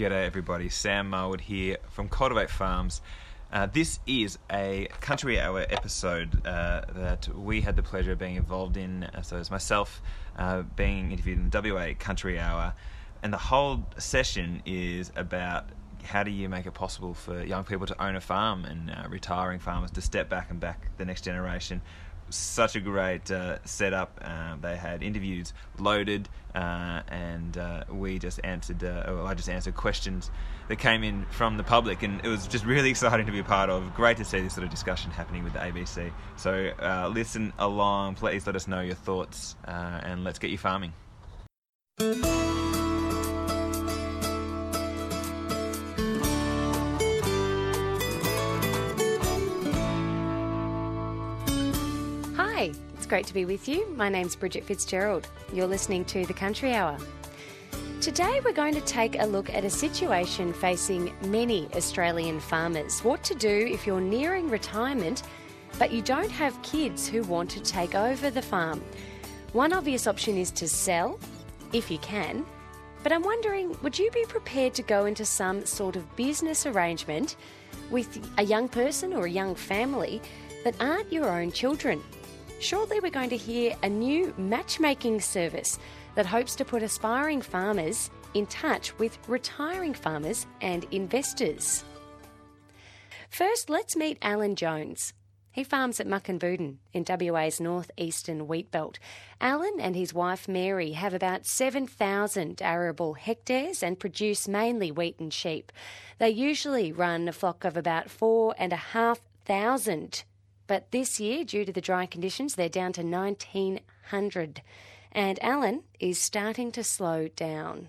G'day, everybody. Sam Marwood here from Cultivate Farms. Uh, this is a Country Hour episode uh, that we had the pleasure of being involved in. Uh, so it's myself uh, being interviewed in the WA Country Hour, and the whole session is about how do you make it possible for young people to own a farm and uh, retiring farmers to step back and back the next generation such a great uh, setup. Uh, they had interviews loaded, uh, and uh, we just answered. Uh, well, I just answered questions that came in from the public, and it was just really exciting to be a part of. Great to see this sort of discussion happening with the ABC. So uh, listen along. Please let us know your thoughts, and let's get you farming. Great to be with you. My name's Bridget Fitzgerald. You're listening to The Country Hour. Today, we're going to take a look at a situation facing many Australian farmers. What to do if you're nearing retirement but you don't have kids who want to take over the farm. One obvious option is to sell, if you can. But I'm wondering, would you be prepared to go into some sort of business arrangement with a young person or a young family that aren't your own children? Shortly, we're going to hear a new matchmaking service that hopes to put aspiring farmers in touch with retiring farmers and investors. First, let's meet Alan Jones. He farms at Mukinbudin in WA's northeastern wheat belt. Alan and his wife Mary have about 7,000 arable hectares and produce mainly wheat and sheep. They usually run a flock of about 4,500 but this year, due to the dry conditions, they're down to 1900. And Alan is starting to slow down.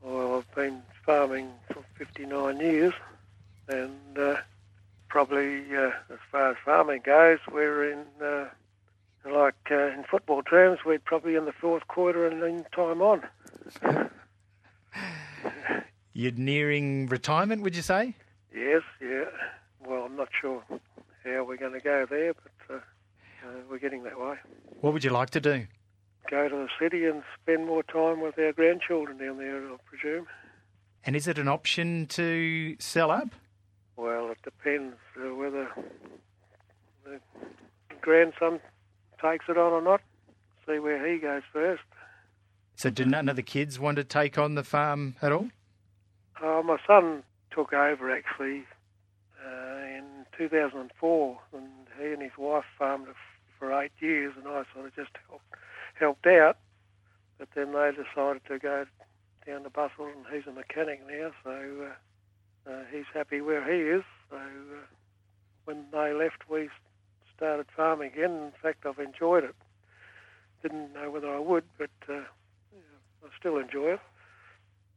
Well, I've been farming for 59 years, and uh, probably uh, as far as farming goes, we're in, uh, like uh, in football terms, we're probably in the fourth quarter and in time on. You're nearing retirement, would you say? Yes, yeah. Well, I'm not sure how we're going to go there, but uh, uh, we're getting that way. What would you like to do? Go to the city and spend more time with our grandchildren down there, I presume. And is it an option to sell up? Well, it depends uh, whether the grandson takes it on or not. See where he goes first. So, do none of the kids want to take on the farm at all? Uh, my son took over actually 2004, and he and his wife farmed for eight years, and I sort of just helped, helped out. But then they decided to go down to Bussells, and he's a mechanic now, so uh, uh, he's happy where he is. So uh, when they left, we started farming again. In fact, I've enjoyed it. Didn't know whether I would, but uh, I still enjoy it.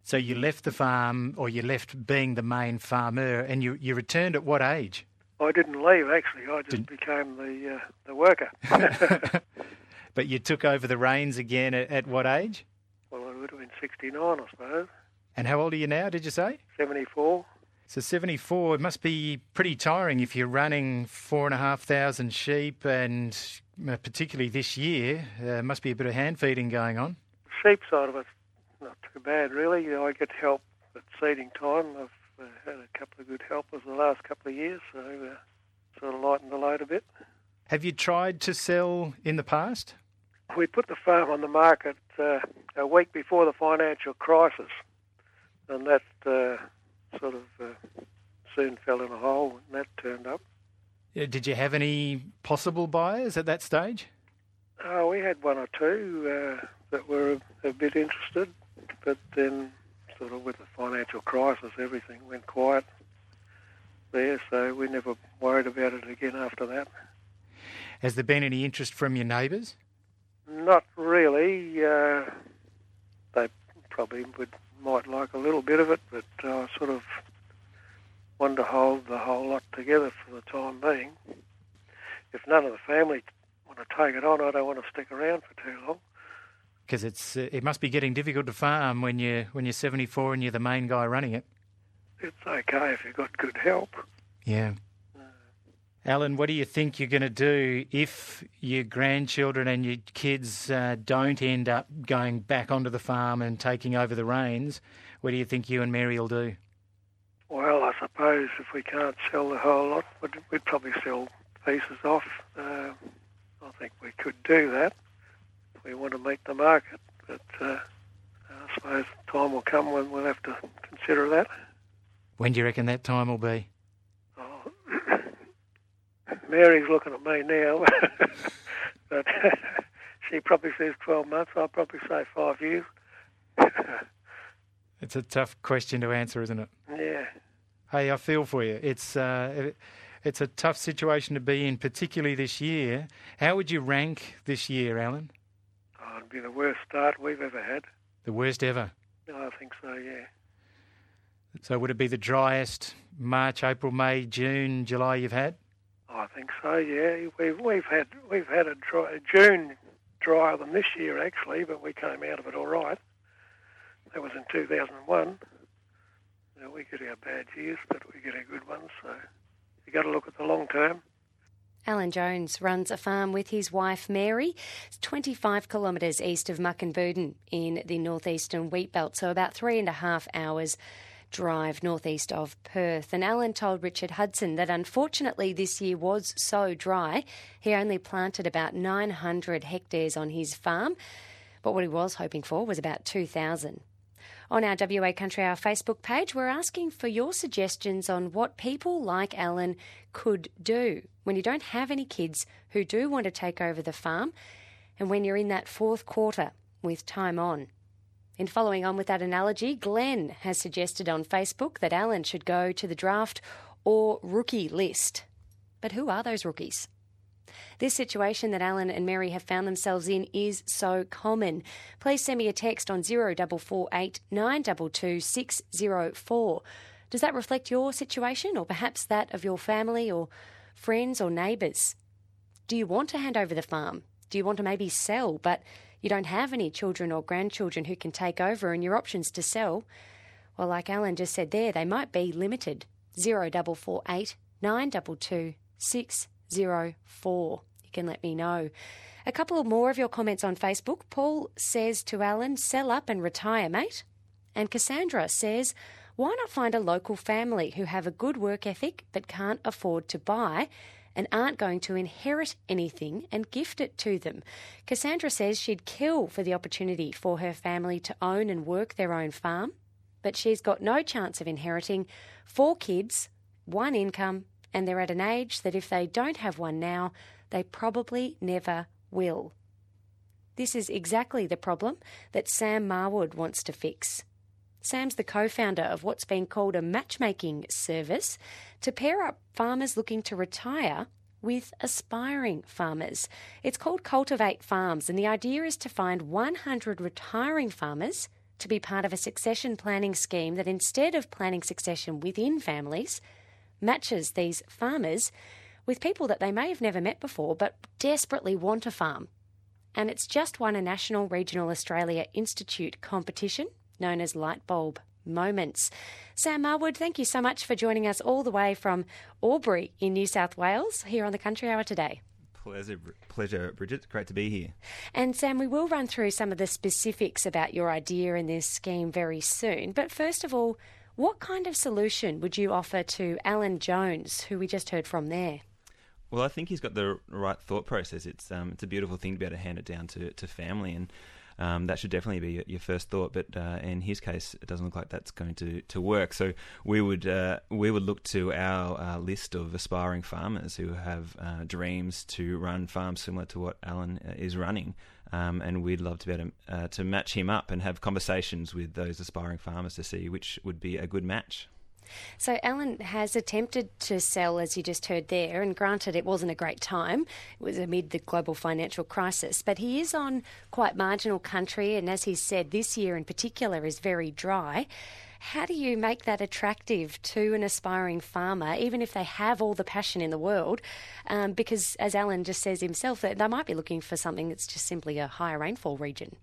So you left the farm, or you left being the main farmer, and you, you returned at what age? I didn't leave actually. I just Did... became the uh, the worker. but you took over the reins again at, at what age? Well, I would have been 69, I suppose. And how old are you now, did you say? 74. So 74, it must be pretty tiring if you're running 4,500 sheep and uh, particularly this year, uh, must be a bit of hand feeding going on. Sheep side of it's not too bad, really. You know, I get help at seeding time. I've uh, had a couple of good helpers the last couple of years, so uh, sort of lightened the load a bit. Have you tried to sell in the past? We put the farm on the market uh, a week before the financial crisis, and that uh, sort of uh, soon fell in a hole, and that turned up. Yeah, did you have any possible buyers at that stage? Oh, we had one or two uh, that were a, a bit interested, but then sort of with the financial crisis, everything went quiet there, so we never worried about it again after that. Has there been any interest from your neighbours? Not really. Uh, they probably would might like a little bit of it, but I uh, sort of want to hold the whole lot together for the time being. If none of the family want to take it on, I don't want to stick around for too long because it's uh, it must be getting difficult to farm when you when you're 74 and you're the main guy running it. It's okay if you've got good help. Yeah. Uh, Alan, what do you think you're going to do if your grandchildren and your kids uh, don't end up going back onto the farm and taking over the reins? what do you think you and Mary will do? Well, I suppose if we can't sell the whole lot, we'd, we'd probably sell pieces off. Uh, I think we could do that we want to meet the market. But uh, I suppose time will come when we'll have to consider that. When do you reckon that time will be? Oh, Mary's looking at me now, but she probably says 12 months. I'll probably say five years. it's a tough question to answer, isn't it? Yeah. Hey, I feel for you. It's uh, it's a tough situation to be in, particularly this year. How would you rank this year, Alan? It'd be the worst start we've ever had. The worst ever. I think so. Yeah. So would it be the driest March, April, May, June, July you've had? I think so. Yeah, we've we've had we've had a dry, June drier than this year actually, but we came out of it all right. That was in 2001. You know, we get our bad years, but we get our good ones. So you got to look at the long term. Alan Jones runs a farm with his wife Mary. 25 kilometres east of Mukinbudin in the northeastern wheat belt, so about three and a half hours drive northeast of Perth. And Alan told Richard Hudson that unfortunately this year was so dry, he only planted about 900 hectares on his farm. But what he was hoping for was about 2,000. On our WA Country Hour Facebook page, we're asking for your suggestions on what people like Alan could do when you don't have any kids who do want to take over the farm and when you're in that fourth quarter with time on. In following on with that analogy, Glenn has suggested on Facebook that Alan should go to the draft or rookie list. But who are those rookies? This situation that Alan and Mary have found themselves in is so common. Please send me a text on 0448 922 604. Does that reflect your situation or perhaps that of your family or friends or neighbours? Do you want to hand over the farm? Do you want to maybe sell, but you don't have any children or grandchildren who can take over and your options to sell? Well, like Alan just said there, they might be limited. 0448 922 604. You can let me know. A couple more of your comments on Facebook. Paul says to Alan, sell up and retire, mate. And Cassandra says, why not find a local family who have a good work ethic but can't afford to buy and aren't going to inherit anything and gift it to them? Cassandra says she'd kill for the opportunity for her family to own and work their own farm, but she's got no chance of inheriting four kids, one income, and they're at an age that if they don't have one now, they probably never will. This is exactly the problem that Sam Marwood wants to fix. Sam's the co founder of what's been called a matchmaking service to pair up farmers looking to retire with aspiring farmers. It's called Cultivate Farms, and the idea is to find 100 retiring farmers to be part of a succession planning scheme that instead of planning succession within families, matches these farmers with people that they may have never met before but desperately want a farm. And it's just won a National Regional Australia Institute competition known as Lightbulb Moments. Sam Marwood, thank you so much for joining us all the way from Albury in New South Wales here on the Country Hour today. Pleasure, pleasure, Bridget. Great to be here. And Sam, we will run through some of the specifics about your idea in this scheme very soon. But first of all, what kind of solution would you offer to Alan Jones, who we just heard from there? Well, I think he's got the right thought process. It's um, it's a beautiful thing to be able to hand it down to, to family, and um, that should definitely be your first thought. But uh, in his case, it doesn't look like that's going to, to work. So we would uh, we would look to our uh, list of aspiring farmers who have uh, dreams to run farms similar to what Alan uh, is running. Um, and we'd love to be able to, uh, to match him up and have conversations with those aspiring farmers to see which would be a good match. So Alan has attempted to sell, as you just heard there, and granted it wasn't a great time. It was amid the global financial crisis, but he is on quite marginal country, and as he said, this year in particular is very dry. How do you make that attractive to an aspiring farmer, even if they have all the passion in the world? Um, because, as Alan just says himself, they might be looking for something that's just simply a higher rainfall region.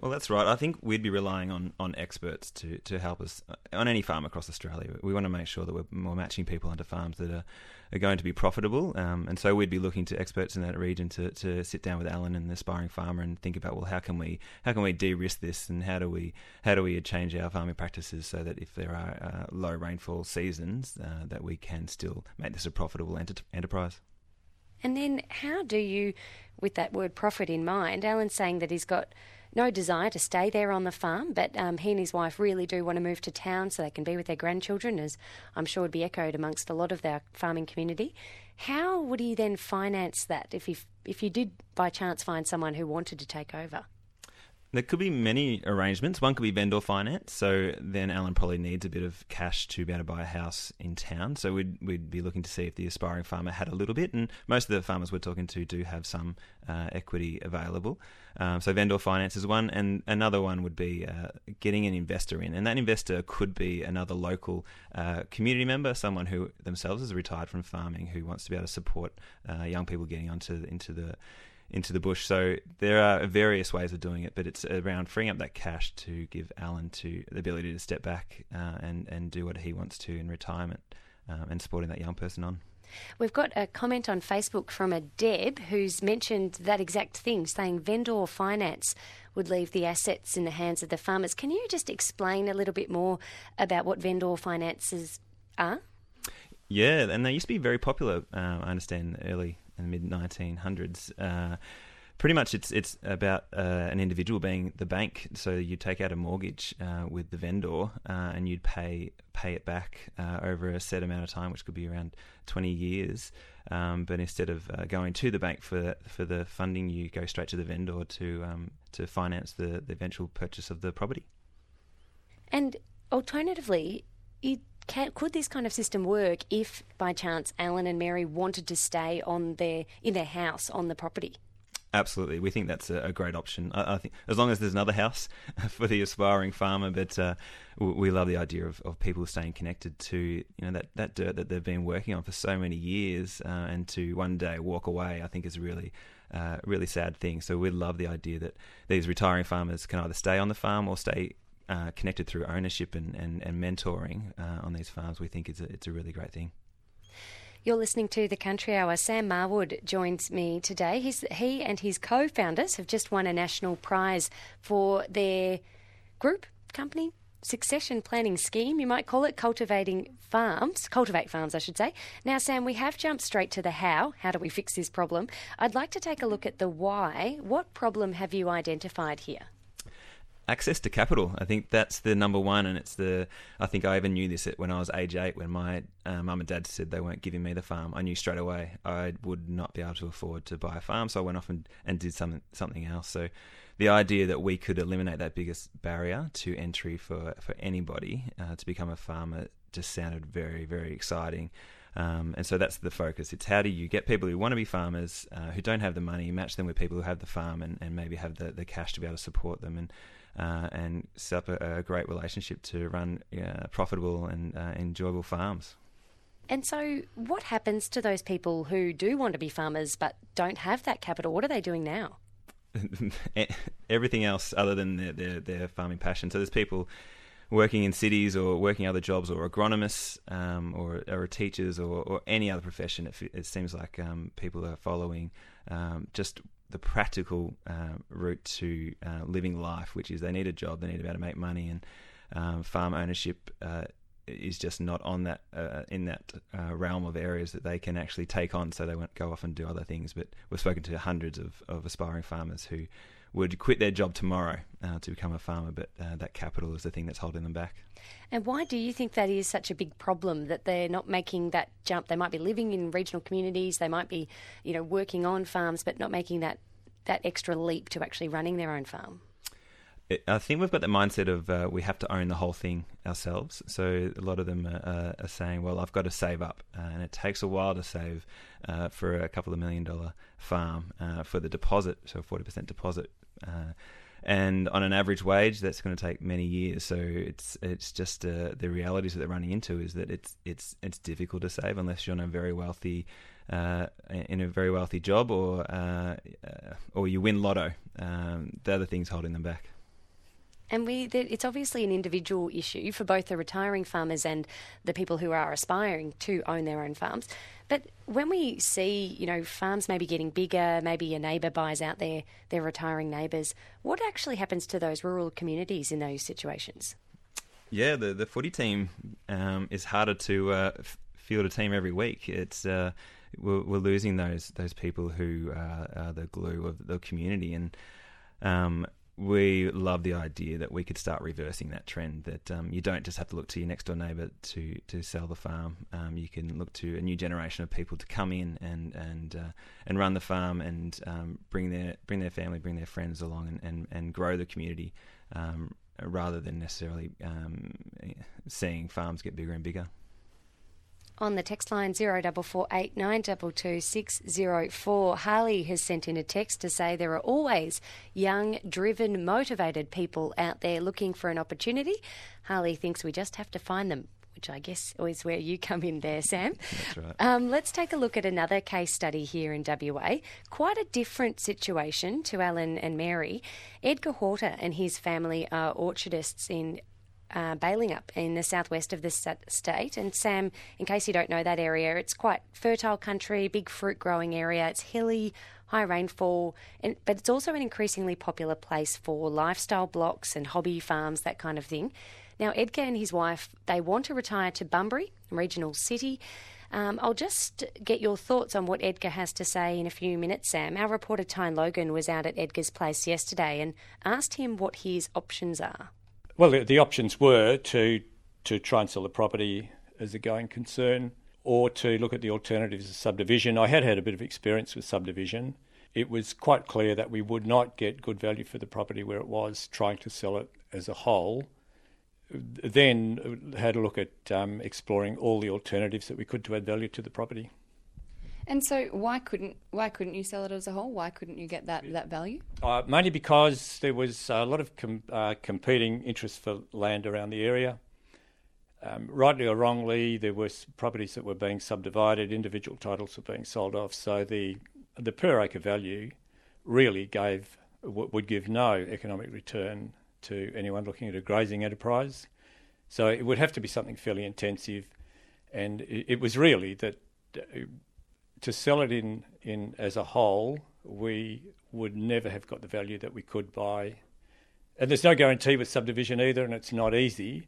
Well, that's right. I think we'd be relying on, on experts to, to help us uh, on any farm across Australia. We want to make sure that we're, we're matching people onto farms that are, are going to be profitable. Um, and so we'd be looking to experts in that region to, to sit down with Alan and the aspiring farmer and think about well how can we how can we de-risk this and how do we how do we change our farming practices so that if there are uh, low rainfall seasons uh, that we can still make this a profitable enter- enterprise. And then how do you, with that word profit in mind, Alan's saying that he's got no desire to stay there on the farm, but um, he and his wife really do want to move to town so they can be with their grandchildren, as I'm sure would be echoed amongst a lot of their farming community. How would he then finance that if he, if you did by chance find someone who wanted to take over? There could be many arrangements. One could be vendor finance. So then Alan probably needs a bit of cash to be able to buy a house in town. So we'd, we'd be looking to see if the aspiring farmer had a little bit. And most of the farmers we're talking to do have some uh, equity available. Um, so vendor finance is one. And another one would be uh, getting an investor in. And that investor could be another local uh, community member, someone who themselves is retired from farming who wants to be able to support uh, young people getting onto into the into the bush. So there are various ways of doing it, but it's around freeing up that cash to give Alan to the ability to step back uh, and and do what he wants to in retirement, um, and supporting that young person on. We've got a comment on Facebook from a Deb who's mentioned that exact thing, saying vendor finance would leave the assets in the hands of the farmers. Can you just explain a little bit more about what vendor finances are? Yeah, and they used to be very popular. Uh, I understand early in the mid 1900s. Uh, pretty much, it's it's about uh, an individual being the bank. So you take out a mortgage uh, with the vendor, uh, and you'd pay pay it back uh, over a set amount of time, which could be around 20 years. Um, but instead of uh, going to the bank for for the funding, you go straight to the vendor to um, to finance the, the eventual purchase of the property. And alternatively, it can, could this kind of system work if, by chance, Alan and Mary wanted to stay on their in their house on the property? Absolutely, we think that's a, great option. I, I, think as long as there's another house for the aspiring farmer, but uh, we love the idea of, of people staying connected to you know that, that dirt that they've been working on for so many years, uh, and to one day walk away. I think is a really uh, really sad thing. So we love the idea that these retiring farmers can either stay on the farm or stay uh, connected through ownership and, and, and mentoring uh, on these farms, we think it's a, it's a really great thing. You're listening to the Country Hour. Sam Marwood joins me today. He's, he and his co founders have just won a national prize for their group, company, succession planning scheme, you might call it, cultivating farms, cultivate farms, I should say. Now, Sam, we have jumped straight to the how. How do we fix this problem? I'd like to take a look at the why. What problem have you identified here? Access to capital. I think that's the number one, and it's the. I think I even knew this when I was age eight, when my uh, mum and dad said they weren't giving me the farm. I knew straight away I would not be able to afford to buy a farm, so I went off and, and did something something else. So, the idea that we could eliminate that biggest barrier to entry for for anybody uh, to become a farmer just sounded very very exciting. Um, and so that's the focus. It's how do you get people who want to be farmers, uh, who don't have the money, match them with people who have the farm and, and maybe have the, the cash to be able to support them. And uh, and set up a, a, great relationship to run uh, profitable and uh, enjoyable farms. And so, what happens to those people who do want to be farmers but don't have that capital? What are they doing now? Everything else other than their, their, their, farming passion. So, there's people working in cities or working other jobs or agronomists um, or, or, teachers or, or, any other profession. It, it seems like um, people are following um, just the practical uh, route to uh, living life, which is they need a job, they need to be able to make money, and um, farm ownership uh, is just not on that uh, in that uh, realm of areas that they can actually take on. So they won't go off and do other things. But we've spoken to hundreds of, of aspiring farmers who would quit their job tomorrow uh, to become a farmer, but uh, that capital is the thing that's holding them back. And why do you think that is such a big problem that they're not making that jump? They might be living in regional communities, they might be, you know, working on farms, but not making that that extra leap to actually running their own farm. I think we've got the mindset of uh, we have to own the whole thing ourselves. So a lot of them are, are saying, "Well, I've got to save up," uh, and it takes a while to save uh, for a couple of million dollar farm uh, for the deposit, so forty percent deposit. Uh, and on an average wage, that's going to take many years. So it's it's just uh, the realities that they're running into is that it's it's it's difficult to save unless you're on a very wealthy uh, in a very wealthy job or uh, or you win lotto. Um, the other things holding them back. And we, it's obviously an individual issue for both the retiring farmers and the people who are aspiring to own their own farms. But when we see, you know, farms maybe getting bigger, maybe a neighbour buys out their, their retiring neighbours, what actually happens to those rural communities in those situations? Yeah, the the footy team um, is harder to uh, field a team every week. It's uh, we're, we're, losing those those people who are the glue of the community, and um, we love the idea that we could start reversing that trend. That um, you don't just have to look to your next door neighbour to to sell the farm. Um, you can look to a new generation of people to come in and and uh, and run the farm and um, bring their bring their family, bring their friends along, and and, and grow the community um, rather than necessarily um, seeing farms get bigger and bigger. On the text line 0489222604, Harley has sent in a text to say there are always young, driven, motivated people out there looking for an opportunity. Harley thinks we just have to find them which I guess is where you come in there, Sam. That's right. Um, let's take a look at another case study here in WA. Quite a different situation to Alan and Mary. Edgar Horter and his family are orchardists in uh, Balingup in the southwest of the state. And Sam, in case you don't know that area, it's quite fertile country, big fruit growing area. It's hilly, high rainfall, and, but it's also an increasingly popular place for lifestyle blocks and hobby farms, that kind of thing. Now, Edgar and his wife, they want to retire to Bunbury, regional city. Um, I'll just get your thoughts on what Edgar has to say in a few minutes, Sam. Our reporter Tyne Logan was out at Edgar's place yesterday and asked him what his options are. Well, the, the options were to to try and sell the property as a going concern, or to look at the alternatives of subdivision. I had had a bit of experience with subdivision. It was quite clear that we would not get good value for the property where it was, trying to sell it as a whole then had a look at um, exploring all the alternatives that we could to add value to the property. And so, why couldn't why couldn't you sell it as a whole? Why couldn't you get that that value? Uh, mainly because there was a lot of com- uh, competing interests for land around the area. Um, rightly or wrongly, there were properties that were being subdivided, individual titles were being sold off. So the the per acre value really gave would give no economic return to anyone looking at a grazing enterprise. So it would have to be something fairly intensive, and it, it was really that uh, to sell it in, in as a whole, we would never have got the value that we could buy. And there's no guarantee with subdivision either, and it's not easy,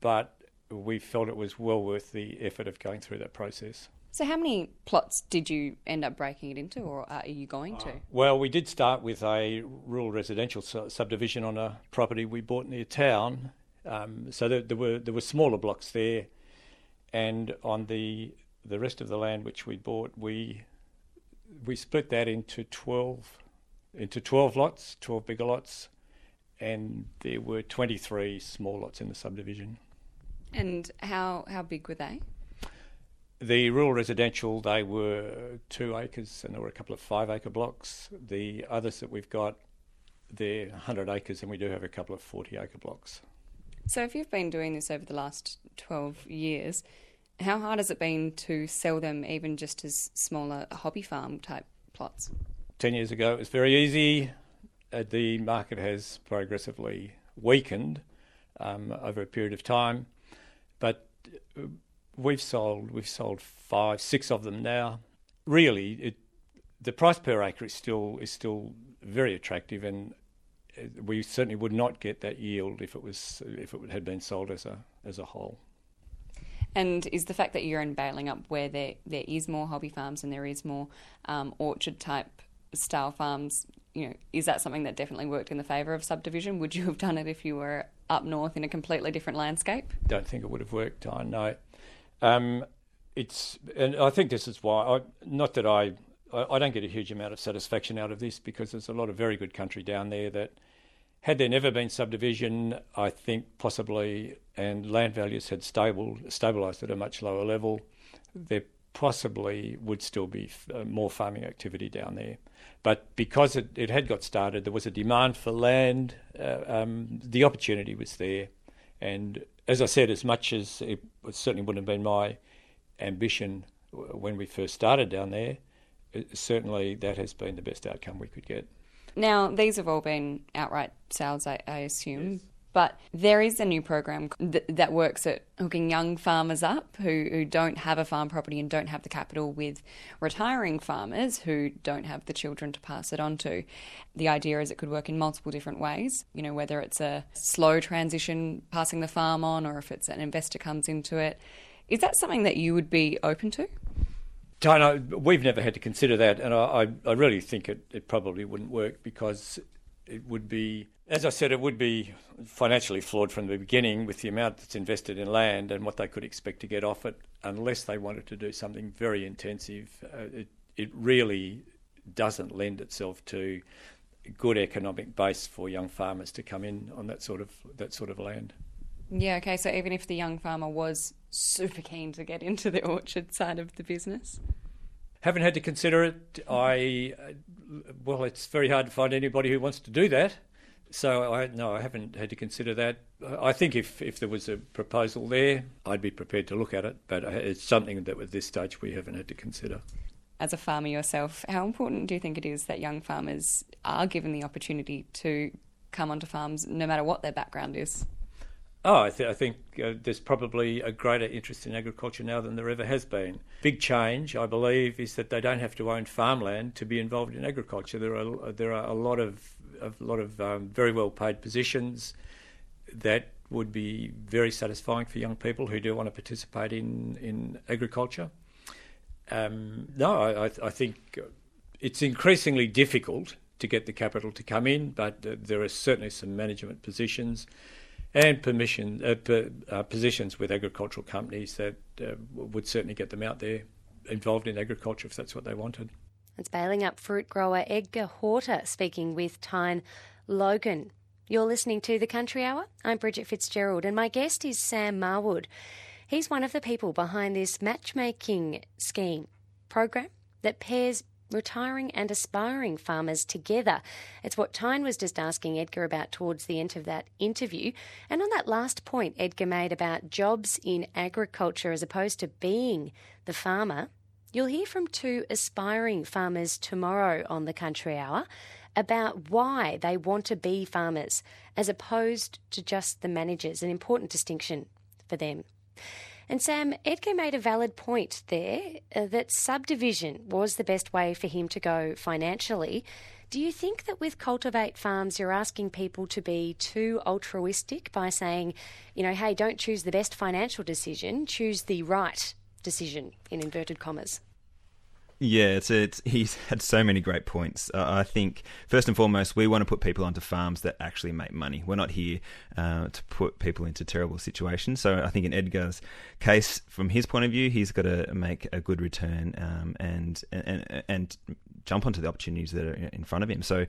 but we felt it was well worth the effort of going through that process. So, how many plots did you end up breaking it into, or are you going to? Uh, well, we did start with a rural residential su- subdivision on a property we bought near town. Um, so there, there, were there were smaller blocks there, and on the the rest of the land which we bought, we we split that into twelve into twelve lots, twelve bigger lots, and there were twenty three small lots in the subdivision. And how how big were they? The rural residential, they were two acres and there were a couple of five acre blocks. The others that we've got, they're 100 acres and we do have a couple of 40 acre blocks. So, if you've been doing this over the last 12 years, how hard has it been to sell them even just as smaller hobby farm type plots? 10 years ago, it was very easy. Uh, the market has progressively weakened um, over a period of time, but uh, we've sold we've sold five, six of them now. Really, it, the price per acre is still is still very attractive, and uh, we certainly would not get that yield if it was if it had been sold as a as a whole. And is the fact that you're in Balingup where there there is more hobby farms and there is more um, orchard type style farms, you know, is that something that definitely worked in the favour of subdivision? Would you have done it if you were up north in a completely different landscape? Don't think it would have worked. I know. Um, it's, and I think this is why. I, not that I, I don't get a huge amount of satisfaction out of this because there's a lot of very good country down there that, had there never been subdivision, I think possibly, and land values had stabilised at a much lower level, there possibly would still be uh, more farming activity down there. But because it, it had got started, there was a demand for land. Uh, um, the opportunity was there, and as I said, as much as it certainly wouldn't have been my ambition when we first started down there, certainly that has been the best outcome we could get. Now, these have all been outright sales, I, I assume. But there is a new program th- that works at hooking young farmers up who, who don't have a farm property and don't have the capital with retiring farmers who don't have the children to pass it on to. The idea is it could work in multiple different ways, you know, whether it's a slow transition passing the farm on or if it's an investor comes into it. Is that something that you would be open to? Diana, we've never had to consider that, and I, I really think it, it probably wouldn't work because it would be, as I said, it would be financially flawed from the beginning with the amount that's invested in land and what they could expect to get off it, unless they wanted to do something very intensive. Uh, it, it really doesn't lend itself to good economic base for young farmers to come in on that sort of that sort of land. Yeah, okay. So even if the young farmer was super keen to get into the orchard side of the business, haven't had to consider it. I well, it's very hard to find anybody who wants to do that. So I no, I haven't had to consider that. I think if if there was a proposal there, I'd be prepared to look at it. But it's something that at this stage we haven't had to consider. As a farmer yourself, how important do you think it is that young farmers are given the opportunity to come onto farms, no matter what their background is? Oh, I, th- I think uh, there's probably a greater interest in agriculture now than there ever has been. Big change, I believe, is that they don't have to own farmland to be involved in agriculture. There are there are a lot of a lot of um, very well paid positions that would be very satisfying for young people who do want to participate in in agriculture. Um, no, I, I think it's increasingly difficult to get the capital to come in, but uh, there are certainly some management positions and permission uh, per, uh, positions with agricultural companies that uh, would certainly get them out there involved in agriculture if that's what they wanted. It's Balingup fruit grower Edgar Horter speaking with Tyne Logan. You're listening to The Country Hour. I'm Bridget Fitzgerald, and my guest is Sam Marwood. He's one of the people behind this matchmaking scheme program that pairs retiring and aspiring farmers together. It's what Tyne was just asking Edgar about towards the end of that interview. And on that last point Edgar made about jobs in agriculture as opposed to being the farmer, you'll hear from two aspiring farmers tomorrow on the Country Hour about why they want to be farmers as opposed to just the managers, an important distinction for them. And Sam, Edgar made a valid point there uh, that subdivision was the best way for him to go financially. Do you think that with Cultivate Farms, you're asking people to be too altruistic by saying, you know, hey, don't choose the best financial decision, choose the right decision, in inverted commas? Yeah, it's, it's he's had so many great points. Uh, I think first and foremost, we want to put people onto farms that actually make money. We're not here uh, to put people into terrible situations. So I think in Edgar's case, from his point of view, he's got to make a good return um, and, and and jump onto the opportunities that are in front of him. So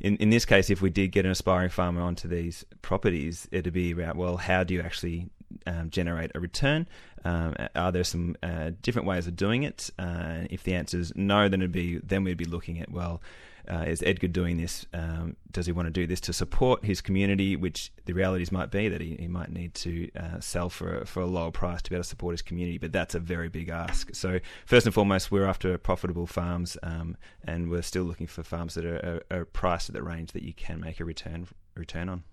in, in this case, if we did get an aspiring farmer onto these properties, it'd be about well, how do you actually um, generate a return? Um, are there some uh, different ways of doing it? Uh, if the answer is no, then it'd be then we'd be looking at well, uh, is Edgar doing this? Um, does he want to do this to support his community? Which the realities might be that he, he might need to uh, sell for a, for a lower price to be able to support his community, but that's a very big ask. So first and foremost, we're after profitable farms, um, and we're still looking for farms that are, are, are priced at the range that you can make a return return on.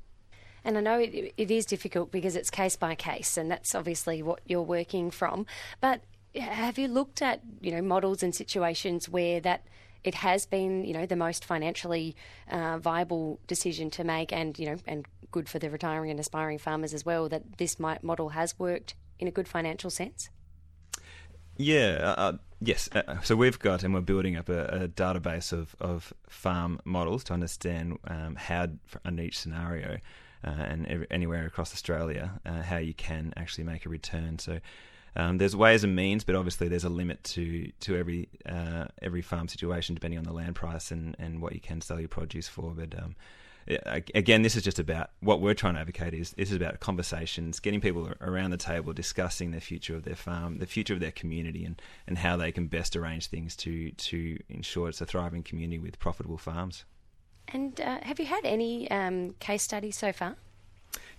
And I know it, it is difficult because it's case by case, and that's obviously what you're working from. But have you looked at you know models and situations where that it has been you know the most financially uh, viable decision to make, and you know and good for the retiring and aspiring farmers as well. That this model has worked in a good financial sense. Yeah, uh, uh yes. Uh, so we've got, and we're building up a, a database of, of farm models to understand um, how, under each scenario, uh, and anywhere across Australia, uh, how you can actually make a return. So um, there's ways and means, but obviously there's a limit to to every uh, every farm situation depending on the land price and, and what you can sell your produce for. But um, again, this is just about what we're trying to advocate is this is about conversations, getting people around the table discussing the future of their farm, the future of their community, and, and how they can best arrange things to to ensure it's a thriving community with profitable farms. And uh, have you had any um, case studies so far?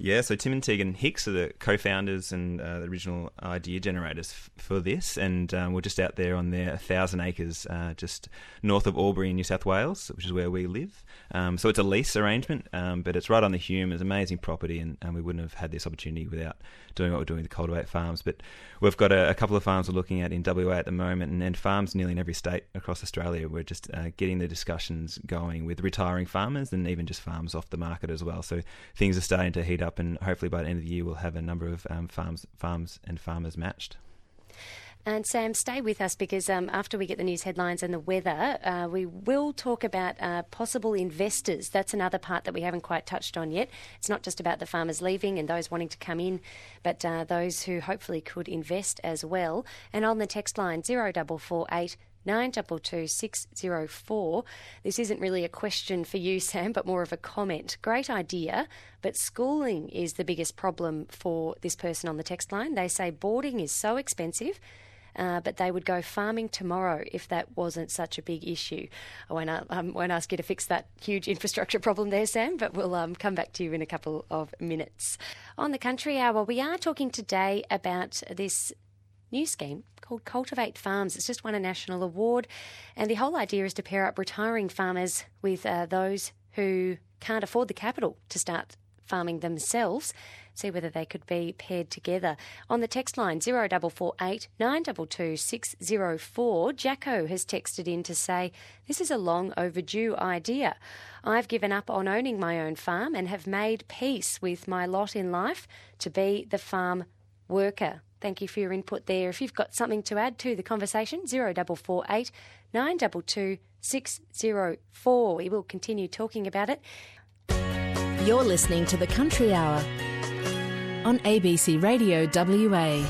Yeah, so Tim and Tegan Hicks are the co-founders and uh, the original idea generators f- for this, and um, we're just out there on their thousand acres, uh, just north of Albury in New South Wales, which is where we live. Um, so it's a lease arrangement, um, but it's right on the Hume. It's amazing property, and, and, we wouldn't have had this opportunity without doing what we're doing with the Cultivate Farms. But we've got a, a couple of farms we're looking at in WA at the moment, and, and farms nearly in every state across Australia. We're just uh, getting the discussions going with retiring farmers and even just farms off the market as well. So things are starting to heat up, and hopefully by the end of the year we'll have a number of um, farms, farms and farmers matched. And Sam, stay with us because um, after we get the news headlines and the weather, uh, we will talk about uh, possible investors. That's another part that we haven't quite touched on yet. It's not just about the farmers leaving and those wanting to come in, but uh, those who hopefully could invest as well. And on the text line, 0448 922604. This isn't really a question for you, Sam, but more of a comment. Great idea, but schooling is the biggest problem for this person on the text line. They say boarding is so expensive. Uh, but they would go farming tomorrow if that wasn't such a big issue. I won't, uh, um, won't ask you to fix that huge infrastructure problem there, Sam, but we'll um, come back to you in a couple of minutes. On the Country Hour, we are talking today about this new scheme called Cultivate Farms. It's just won a national award, and the whole idea is to pair up retiring farmers with uh, those who can't afford the capital to start farming themselves. See whether they could be paired together. On the text line 0448 922 604, Jacko has texted in to say, This is a long overdue idea. I've given up on owning my own farm and have made peace with my lot in life to be the farm worker. Thank you for your input there. If you've got something to add to the conversation, 0448 922 604. We will continue talking about it. You're listening to the Country Hour on ABC Radio WA.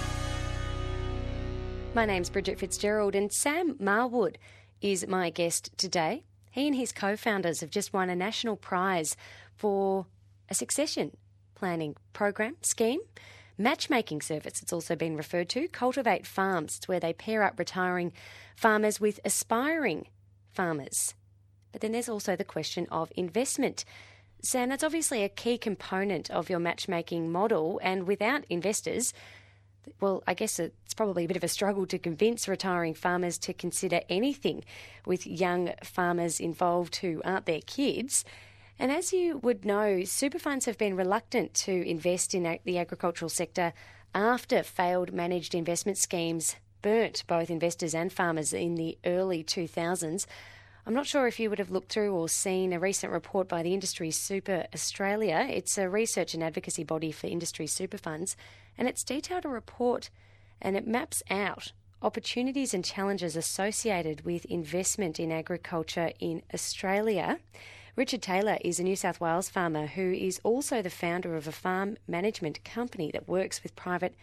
My name's Bridget Fitzgerald, and Sam Marwood is my guest today. He and his co founders have just won a national prize for a succession planning program scheme matchmaking service, it's also been referred to. Cultivate Farms, it's where they pair up retiring farmers with aspiring farmers. But then there's also the question of investment. Sam, that's obviously a key component of your matchmaking model, and without investors, well, I guess it's probably a bit of a struggle to convince retiring farmers to consider anything with young farmers involved who aren't their kids. And as you would know, super funds have been reluctant to invest in the agricultural sector after failed managed investment schemes burnt both investors and farmers in the early 2000s. I'm not sure if you would have looked through or seen a recent report by the Industry Super Australia. It's a research and advocacy body for industry super funds, and it's detailed a report and it maps out opportunities and challenges associated with investment in agriculture in Australia. Richard Taylor is a New South Wales farmer who is also the founder of a farm management company that works with private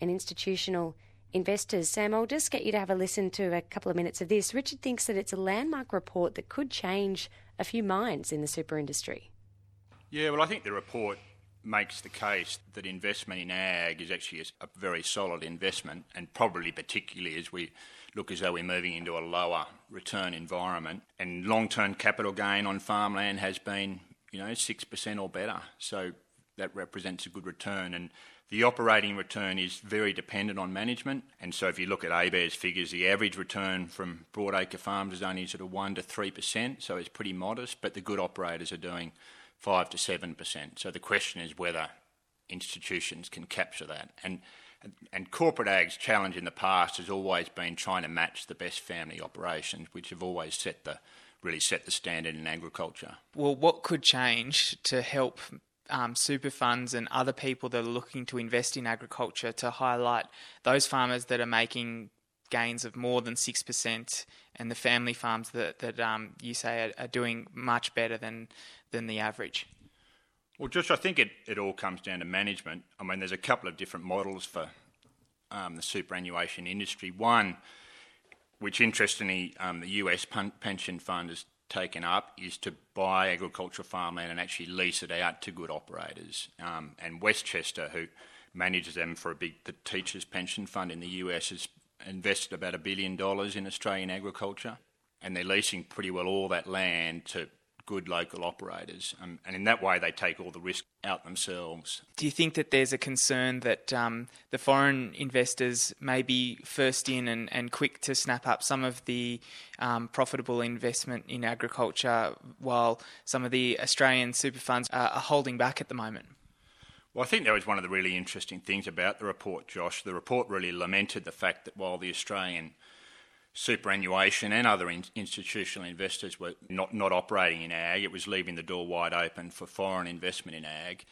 and institutional investors. Sam, I'll just get you to have a listen to a couple of minutes of this. Richard thinks that it's a landmark report that could change a few minds in the super industry. Yeah, well, I think the report makes the case that investment in ag is actually a very solid investment, and probably particularly as we look as though we're moving into a lower return environment. And long term capital gain on farmland has been, you know, 6% or better. So that represents a good return. And the operating return is very dependent on management. And so if you look at ABARES figures, the average return from broadacre farms is only sort of 1 to 3%, so it's pretty modest, but the good operators are doing 5 to 7%. So the question is whether institutions can capture that. And and corporate ag's challenge in the past has always been trying to match the best family operations, which have always set the really set the standard in agriculture. Well, what could change to help um, super funds and other people that are looking to invest in agriculture to highlight those farmers that are making gains of more than six percent, and the family farms that that um, you say are, are doing much better than than the average? Well, just I think it, it all comes down to management. I mean, there's a couple of different models for um, the superannuation industry. One, which interestingly um, the US pension fund has taken up, is to buy agricultural farmland and actually lease it out to good operators. Um, and Westchester, who manages them for a big the teachers' pension fund in the US, has invested about a billion dollars in Australian agriculture, and they're leasing pretty well all that land to good local operators, um, and in that way they take all the risk out themselves. Do you think that there's a concern that um, the foreign investors may be first in and, and quick to snap up some of the um, profitable investment in agriculture, while some of the Australian super funds are, are holding back at the moment? Well, I think that was one of the really interesting things about the report, Josh. The report really lamented the fact that while the Australian superannuation and other in- institutional investors were not, not operating in ag. It was leaving the door wide open for foreign investment in ag.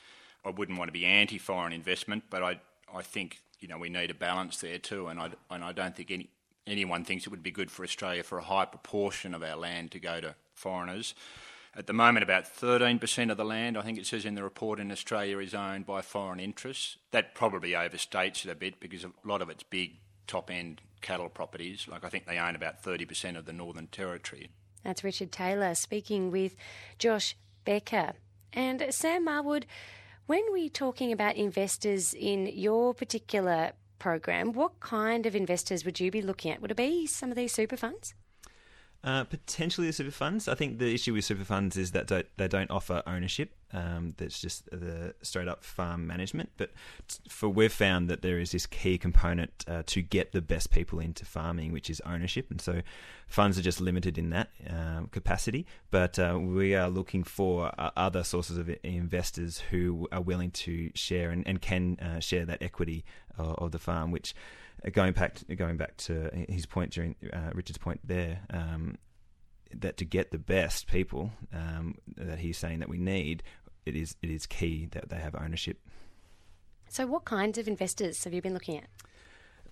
I wouldn't want to be anti foreign investment, but I, I think you know we need a balance there too, and I, and I don't think any, anyone thinks it would be good for Australia for a high proportion of our land to go to foreigners. At the moment, about 13% of the land, I think it says in the report in Australia, is owned by foreign interests. That probably overstates it a bit because a lot of it's big top end cattle properties. Like I think they own about 30% of the Northern Territory. That's Richard Taylor speaking with Josh Becker. And Sam Marwood, when we're talking about investors in your particular program, what kind of investors would you be looking at? Would it be some of these super funds? Uh, potentially the super funds. I think the issue with super funds is that don't, they don't offer ownership. Um, that's just the straight up farm management. But for we've found that there is this key component uh, to get the best people into farming, which is ownership. And so funds are just limited in that um, capacity. But uh, we are looking for uh, other sources of investors who are willing to share and, and can uh, share that equity of the farm, which going back to, going back to his point during uh, Richard's point there, um, that to get the best people um, that he's saying that we need, it is it is key that they have ownership. So, what kinds of investors have you been looking at?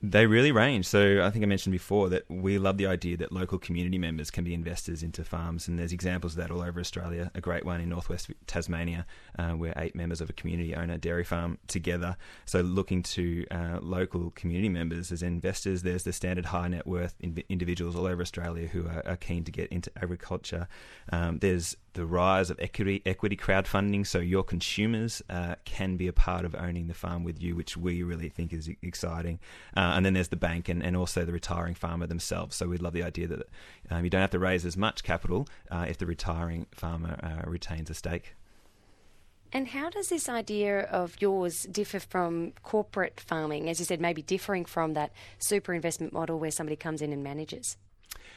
They really range. So I think I mentioned before that we love the idea that local community members can be investors into farms, and there's examples of that all over Australia. A great one in northwest Tasmania, uh, where eight members of a community own a dairy farm together. So looking to uh, local community members as investors, there's the standard high net worth individuals all over Australia who are, are keen to get into agriculture. Um, there's the rise of equity equity crowdfunding, so your consumers uh, can be a part of owning the farm with you, which we really think is exciting. Uh, and then there's the bank and, and also the retiring farmer themselves. So we love the idea that um, you don't have to raise as much capital uh, if the retiring farmer uh, retains a stake. And how does this idea of yours differ from corporate farming? As you said, maybe differing from that super investment model where somebody comes in and manages.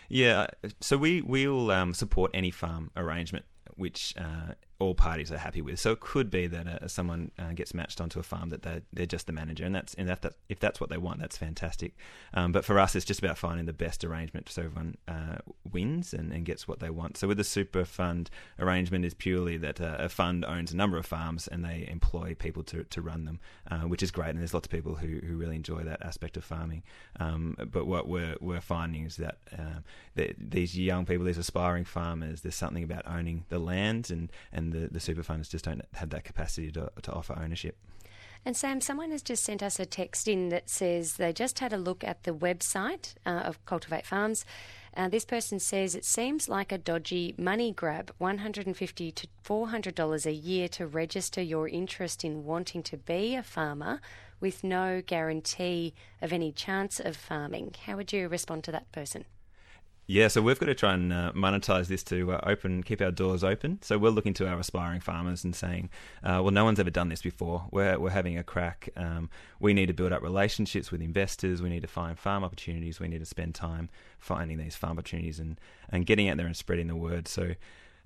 Yeah, so we we'll um, support any farm arrangement which uh, all parties are happy with. So it could be that uh, someone uh, gets matched onto a farm that they're, they're just the manager, and that's and that, that if that's what they want, that's fantastic. Um, but for us, it's just about finding the best arrangement so everyone uh, wins and, and gets what they want. So with the super fund arrangement, is purely that uh, a fund owns a number of farms and they employ people to, to run them, uh, which is great. And there's lots of people who, who really enjoy that aspect of farming. Um, but what we're we're finding is that, that these young people, these aspiring farmers, there's something about owning the land and and the, the super funds just don't have that capacity to, to offer ownership. And Sam, someone has just sent us a text in that says they just had a look at the website uh, of Cultivate Farms. Uh, this person says it seems like a dodgy money grab, 150 to $400 a year to register your interest in wanting to be a farmer with no guarantee of any chance of farming. How would you respond to that person? Yeah, so we've got to try and uh, monetize this to uh, open, keep our doors open. So we're looking to our aspiring farmers and saying, uh, well, no one's ever done this before. We're, we're having a crack. Um, we need to build up relationships with investors. We need to find farm opportunities. We need to spend time finding these farm opportunities and, and getting out there and spreading the word. So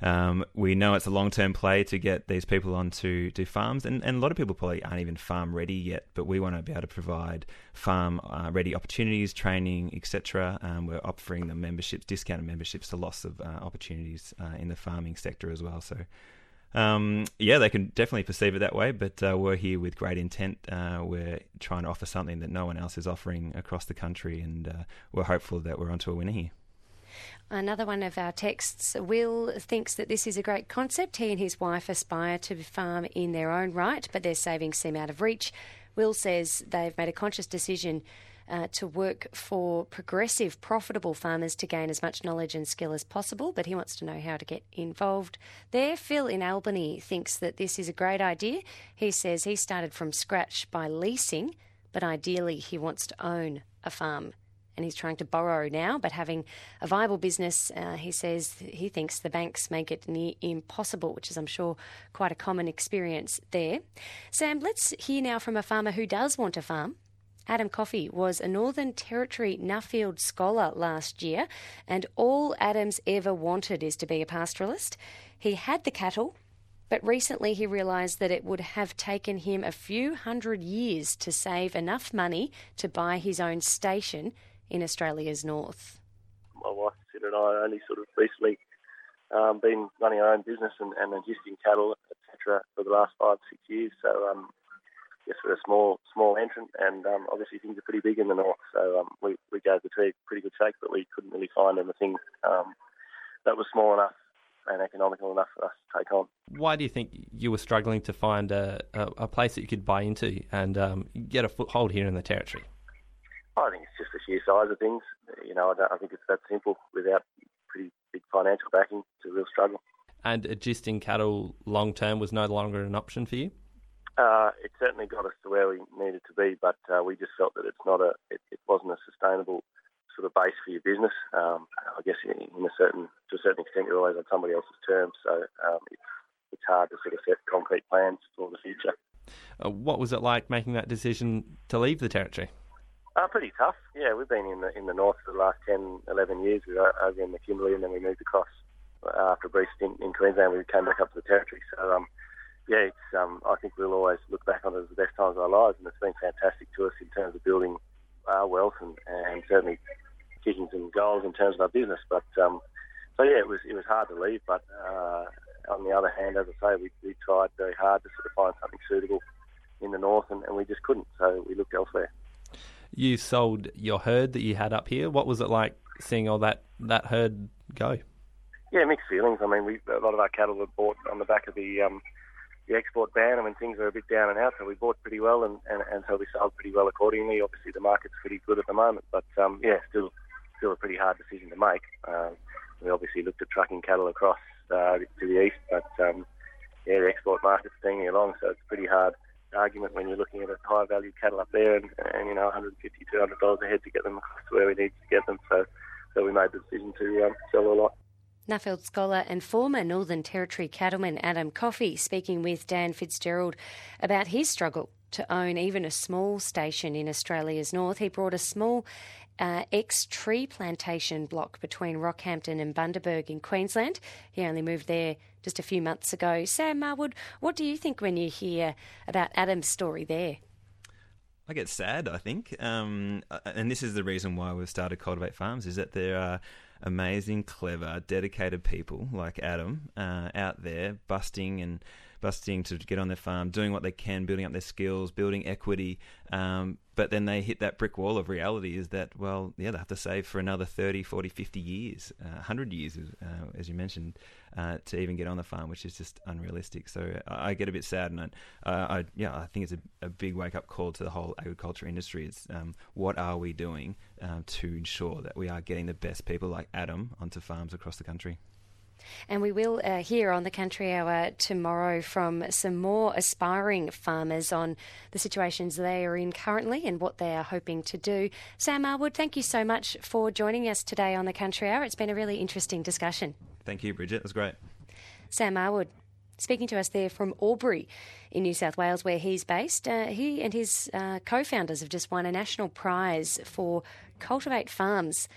um, we know it's a long term play to get these people onto to farms, and, and a lot of people probably aren't even farm ready yet. But we want to be able to provide farm uh, ready opportunities, training, etc. Um, we're offering them memberships, discounted memberships to lots of uh, opportunities uh, in the farming sector as well. So. Um, yeah, they can definitely perceive it that way, but uh, we're here with great intent. Uh, we're trying to offer something that no one else is offering across the country, and uh, we're hopeful that we're onto a winner here. Another one of our texts, Will thinks that this is a great concept. He and his wife aspire to farm in their own right, but their savings seem out of reach. Will says they've made a conscious decision uh, to work for progressive, profitable farmers to gain as much knowledge and skill as possible, but he wants to know how to get involved there. Phil in Albany thinks that this is a great idea. He says he started from scratch by leasing, but ideally he wants to own a farm and he's trying to borrow now. But having a viable business, uh, he says he thinks the banks make it near impossible, which is, I'm sure, quite a common experience there. Sam, let's hear now from a farmer who does want a farm. Adam Coffey was a Northern Territory Nuffield Scholar last year, and all Adams ever wanted is to be a pastoralist. He had the cattle, but recently he realised that it would have taken him a few hundred years to save enough money to buy his own station in Australia's north. My wife and I only sort of recently um, been running our own business and, and agisting cattle, etc., for the last five, six years. So um, yes, we're a small small entrant, and um, obviously things are pretty big in the north. So um, we we gave the tree pretty good shake, but we couldn't really find anything um, that was small enough and economical enough for us to take on. Why do you think you were struggling to find a, a, a place that you could buy into and um, get a foothold here in the territory? I think it's just the sheer size of things. You know, I, I think it's that simple. Without pretty big financial backing, it's a real struggle. And agisting cattle long term was no longer an option for you. Uh, it certainly got us to where we needed to be, but uh, we just felt that it's not a, it, it, wasn't a sustainable sort of base for your business. Um, I guess in, in, a certain, to a certain extent, you're always on somebody else's terms, so um, it's, it's hard to sort of set concrete plans for the future. Uh, what was it like making that decision to leave the territory? Uh, pretty tough. Yeah, we've been in the in the north for the last 10, 11 years. We were over in the Kimberley, and then we moved across uh, after a brief stint in Queensland. We came back up to the territory. So um, yeah, it's, um, I think we'll always look back on it as the best times of our lives, and it's been fantastic to us in terms of building our wealth and, and certainly kicking some goals in terms of our business. But um, so yeah, it was it was hard to leave. But uh, on the other hand, as I say, we, we tried very hard to sort of find something suitable in the north, and, and we just couldn't. So we looked elsewhere. You sold your herd that you had up here. What was it like seeing all that that herd go? Yeah, mixed feelings. I mean, we a lot of our cattle were bought on the back of the um, the export ban. I mean, things are a bit down and out, so we bought pretty well, and, and, and so we sold pretty well accordingly. Obviously, the market's pretty good at the moment, but um, yeah, still still a pretty hard decision to make. Um, we obviously looked at trucking cattle across uh, to the east, but um, yeah, the export market's staying along, so it's pretty hard argument when you're looking at a high value cattle up there, and, and you know, 150 200 dollars a head to get them across to where we need to get them. So, so we made the decision to um, sell a lot. Nuffield scholar and former Northern Territory cattleman Adam Coffey speaking with Dan Fitzgerald about his struggle to own even a small station in Australia's north. He brought a small uh, ex tree plantation block between Rockhampton and Bundaberg in Queensland. He only moved there just a few months ago. Sam Marwood, what do you think when you hear about Adam's story there? I get sad. I think, um, and this is the reason why we've started Cultivate Farms is that there are amazing, clever, dedicated people like Adam uh, out there busting and busting to get on their farm, doing what they can, building up their skills, building equity. Um, but then they hit that brick wall of reality is that, well, yeah, they have to save for another 30, 40, 50 years, uh, 100 years, uh, as you mentioned, uh, to even get on the farm, which is just unrealistic. So I, I get a bit sad, and I, I, yeah, I think it's a, a big wake up call to the whole agriculture industry. It's um, what are we doing um, to ensure that we are getting the best people like Adam onto farms across the country? And we will uh, hear on the Country Hour tomorrow from some more aspiring farmers on the situations they are in currently and what they are hoping to do. Sam Marwood, thank you so much for joining us today on the Country Hour. It's been a really interesting discussion. Thank you, Bridget. It was great. Sam Marwood speaking to us there from Albury in New South Wales, where he's based. Uh, he and his uh, co founders have just won a national prize for Cultivate Farms.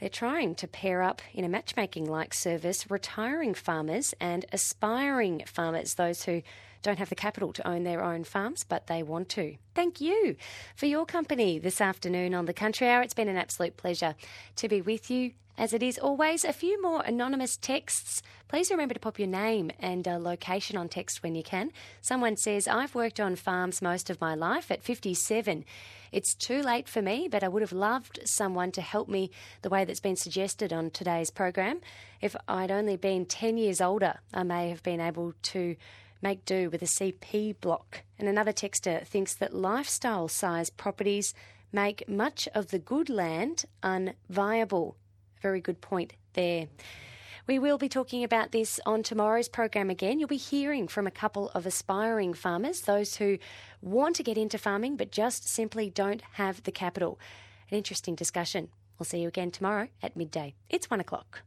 They're trying to pair up in a matchmaking like service retiring farmers and aspiring farmers, those who don't have the capital to own their own farms, but they want to. Thank you for your company this afternoon on the Country Hour. It's been an absolute pleasure to be with you. As it is always, a few more anonymous texts. Please remember to pop your name and uh, location on text when you can. Someone says, I've worked on farms most of my life at 57. It's too late for me, but I would have loved someone to help me the way that's been suggested on today's program. If I'd only been 10 years older, I may have been able to make do with a CP block. And another texter thinks that lifestyle size properties make much of the good land unviable. Very good point there. We will be talking about this on tomorrow's program again. You'll be hearing from a couple of aspiring farmers, those who want to get into farming but just simply don't have the capital. An interesting discussion We'll see you again tomorrow at midday. It's one o'clock.